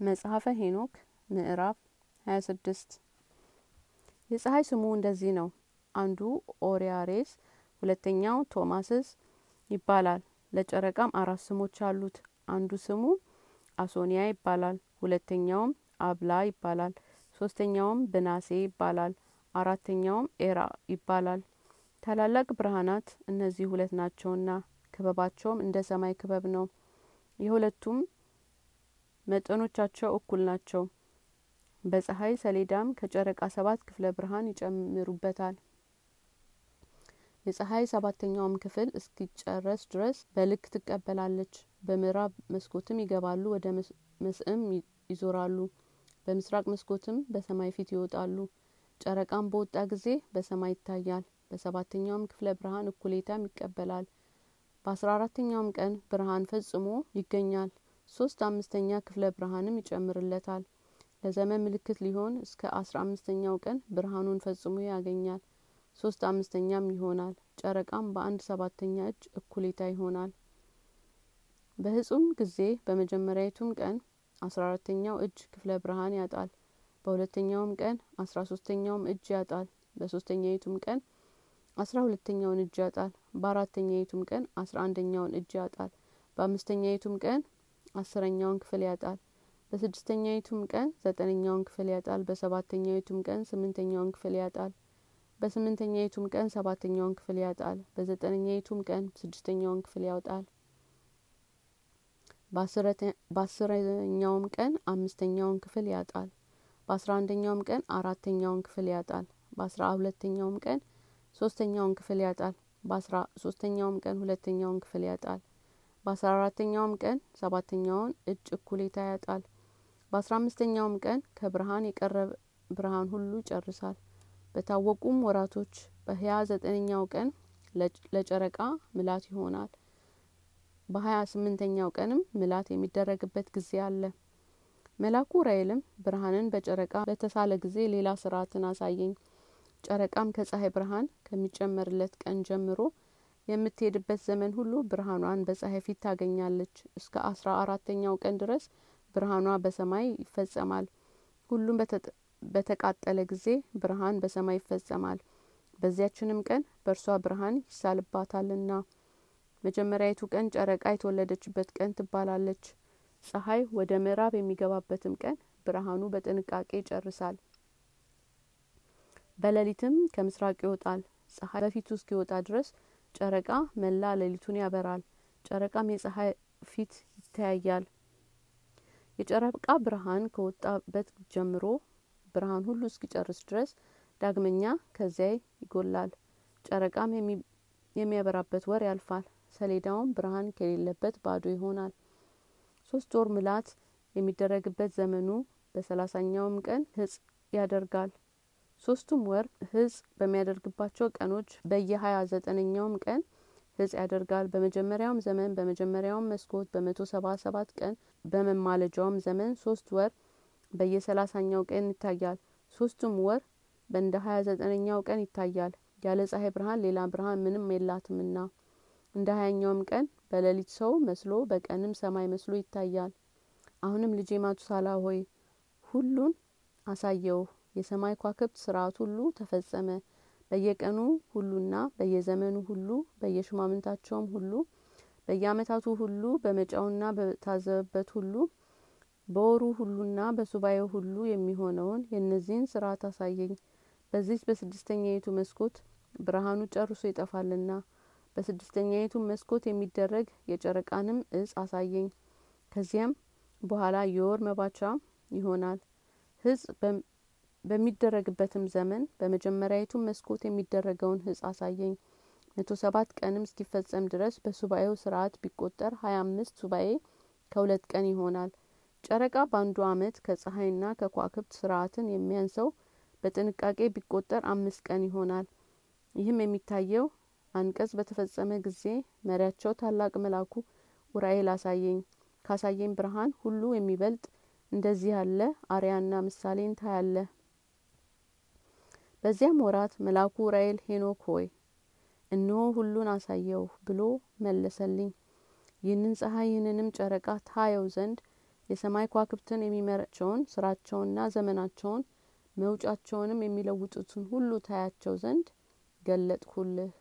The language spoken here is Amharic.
መጽሐፈ ሄኖክ ምዕራፍ 26 የፀሐይ ስሙ እንደዚህ ነው። አንዱ ኦሪያሬስ፣ ሁለተኛው ቶማስስ ይባላል። ለጨረቃም አራት ስሞች አሉት። አንዱ ስሙ አሶኒያ ይባላል። ሁለተኛውም አብላ ይባላል። ሶስተኛውም ብናሴ ይባላል። አራተኛውም ኤራ ይባላል። ታላላቅ ብርሃናት እነዚህ ሁለት ናቸውና ክበባቸውም እንደ ሰማይ ክበብ ነው። የሁለቱም መጠኖቻቸው እኩል ናቸው። በፀሐይ ሰሌዳም ከጨረቃ ሰባት ክፍለ ብርሃን ይጨምሩበታል። የፀሐይ ሰባተኛውም ክፍል እስኪጨረስ ድረስ በልክ ትቀበላለች። በምዕራብ መስኮትም ይገባሉ፣ ወደ መስዕም ይዞራሉ። በምስራቅ መስኮትም በሰማይ ፊት ይወጣሉ። ጨረቃም በወጣ ጊዜ በሰማይ ይታያል። በሰባተኛውም ክፍለ ብርሃን እኩሌታም ይቀበላል። በአስራ አራተኛውም ቀን ብርሃን ፈጽሞ ይገኛል። ሶስት አምስተኛ ክፍለ ብርሃንም ይጨምርለታል። ለዘመን ምልክት ሊሆን እስከ አስራ አምስተኛው ቀን ብርሃኑን ፈጽሞ ያገኛል። ሶስት አምስተኛም ይሆናል። ጨረቃም በአንድ ሰባተኛ እጅ እኩሌታ ይሆናል። በህጹም ጊዜ በመጀመሪያዊቱም ቀን አስራ አራተኛው እጅ ክፍለ ብርሃን ያጣል። በሁለተኛውም ቀን አስራ ሶስተኛውም እጅ ያጣል። በሶስተኛይቱም ቀን አስራ ሁለተኛውን እጅ ያጣል። በአራተኛይቱም ቀን አስራ አንደኛውን እጅ ያጣል። በአምስተኛይቱም ቀን አስረኛውን ክፍል ያጣል። በስድስተኛይቱም ቀን ዘጠነኛውን ክፍል ያጣል። በሰባተኛይቱም ቀን ስምንተኛውን ክፍል ያጣል። በስምንተኛይቱም ቀን ሰባተኛውን ክፍል ያጣል። በዘጠነኛይቱም ቀን ስድስተኛውን ክፍል ያውጣል። በአስረኛውም ቀን አምስተኛውን ክፍል ያጣል። በአስራ አንደኛውም ቀን አራተኛውን ክፍል ያጣል። በአስራ ሁለተኛውም ቀን ሶስተኛውን ክፍል ያጣል። በአስራ ሶስተኛውም ቀን ሁለተኛውን ክፍል ያጣል። በአስራ አራተኛውም ቀን ሰባተኛውን እጅ እኩሌታ ያጣል። በአስራ አምስተኛውም ቀን ከብርሃን የቀረ ብርሃን ሁሉ ይጨርሳል። በታወቁም ወራቶች በሀያ ዘጠነኛው ቀን ለጨረቃ ምላት ይሆናል። በሀያ ስምንተኛው ቀንም ምላት የሚደረግበት ጊዜ አለ። መላኩ ራኤልም ብርሃንን በጨረቃ በተሳለ ጊዜ ሌላ ስርዓትን አሳየኝ። ጨረቃም ከፀሐይ ብርሃን ከሚጨመርለት ቀን ጀምሮ የምትሄድበት ዘመን ሁሉ ብርሃኗን በፀሐይ ፊት ታገኛለች። እስከ አስራ አራተኛው ቀን ድረስ ብርሃኗ በሰማይ ይፈጸማል። ሁሉም በተቃጠለ ጊዜ ብርሃን በሰማይ ይፈጸማል። በዚያችንም ቀን በእርሷ ብርሃን ይሳልባታልና መጀመሪያዊቱ ቀን ጨረቃ የተወለደችበት ቀን ትባላለች። ፀሐይ ወደ ምዕራብ የሚገባበትም ቀን ብርሃኑ በጥንቃቄ ይጨርሳል። በሌሊትም ከምስራቅ ይወጣል። ፀሐይ በፊቱ እስኪወጣ ድረስ ጨረቃ መላ ሌሊቱን ያበራል። ጨረቃም የፀሐይ ፊት ይተያያል። የጨረቃ ብርሃን ከወጣበት ጀምሮ ብርሃን ሁሉ እስኪጨርስ ድረስ ዳግመኛ ከዚያ ይጎላል። ጨረቃም የሚያበራበት ወር ያልፋል። ሰሌዳውም ብርሃን ከሌለበት ባዶ ይሆናል። ሶስት ወር ምላት የሚደረግበት ዘመኑ በሰላሳኛውም ቀን ህጽ ያደርጋል። ሶስቱም ወር ህጽ በሚያደርግባቸው ቀኖች በየሀያ ዘጠነኛውም ቀን ህጽ ያደርጋል። በመጀመሪያውም ዘመን በመጀመሪያውም መስኮት በመቶ ሰባ ሰባት ቀን በመማለጃውም ዘመን ሶስት ወር በየሰላሳኛው ቀን ይታያል። ሶስቱም ወር በእንደ ሀያ ዘጠነኛው ቀን ይታያል። ያለ ፀሐይ ብርሃን ሌላ ብርሃን ምንም የላትምና እንደ ሀያኛውም ቀን በሌሊት ሰው መስሎ በቀንም ሰማይ መስሎ ይታያል። አሁንም ልጄ ማቱሳላ ሆይ ሁሉን አሳየው። የሰማይ ኳክብት ስርዓት ሁሉ ተፈጸመ። በየቀኑ ሁሉና በየዘመኑ ሁሉ በየሹማምንታቸውም ሁሉ በየአመታቱ ሁሉ በመጫውና በታዘበበት ሁሉ በወሩ ሁሉና በሱባኤው ሁሉ የሚሆነውን የእነዚህን ስርዓት አሳየኝ። በዚች በስድስተኛይቱ መስኮት ብርሃኑ ጨርሶ ይጠፋልና በስድስተኛይቱ መስኮት የሚደረግ የጨረቃንም እጽ አሳየኝ። ከዚያም በኋላ የወር መባቻ ይሆናል። በሚደረግበትም ዘመን በመጀመሪያዊቱ መስኮት የሚደረገውን ህጽ አሳየኝ። መቶ ሰባት ቀንም እስኪፈጸም ድረስ በሱባኤው ስርዓት ቢቆጠር ሀያ አምስት ሱባኤ ከሁለት ቀን ይሆናል። ጨረቃ በአንዱ አመት ከፀሐይና ከኳክብት ስርዓትን የሚያንሰው በጥንቃቄ ቢቆጠር አምስት ቀን ይሆናል። ይህም የሚታየው አንቀጽ በተፈጸመ ጊዜ መሪያቸው ታላቅ መልአኩ ኡራኤል አሳየኝ። ካሳየኝ ብርሃን ሁሉ የሚበልጥ እንደዚህ ያለ አርያና ምሳሌን ታያለ። በዚያም ወራት መልአኩ ኡራኤል ሄኖክ ሆይ እነሆ ሁሉን አሳየው ብሎ መለሰልኝ። ይህንን ፀሐይ ይህንንም ጨረቃ ታየው ዘንድ የሰማይ ከዋክብትን የሚመራቸውን ስራቸውንና ዘመናቸውን መውጫቸውንም የሚለውጡትን ሁሉ ታያቸው ዘንድ ገለጥሁልህ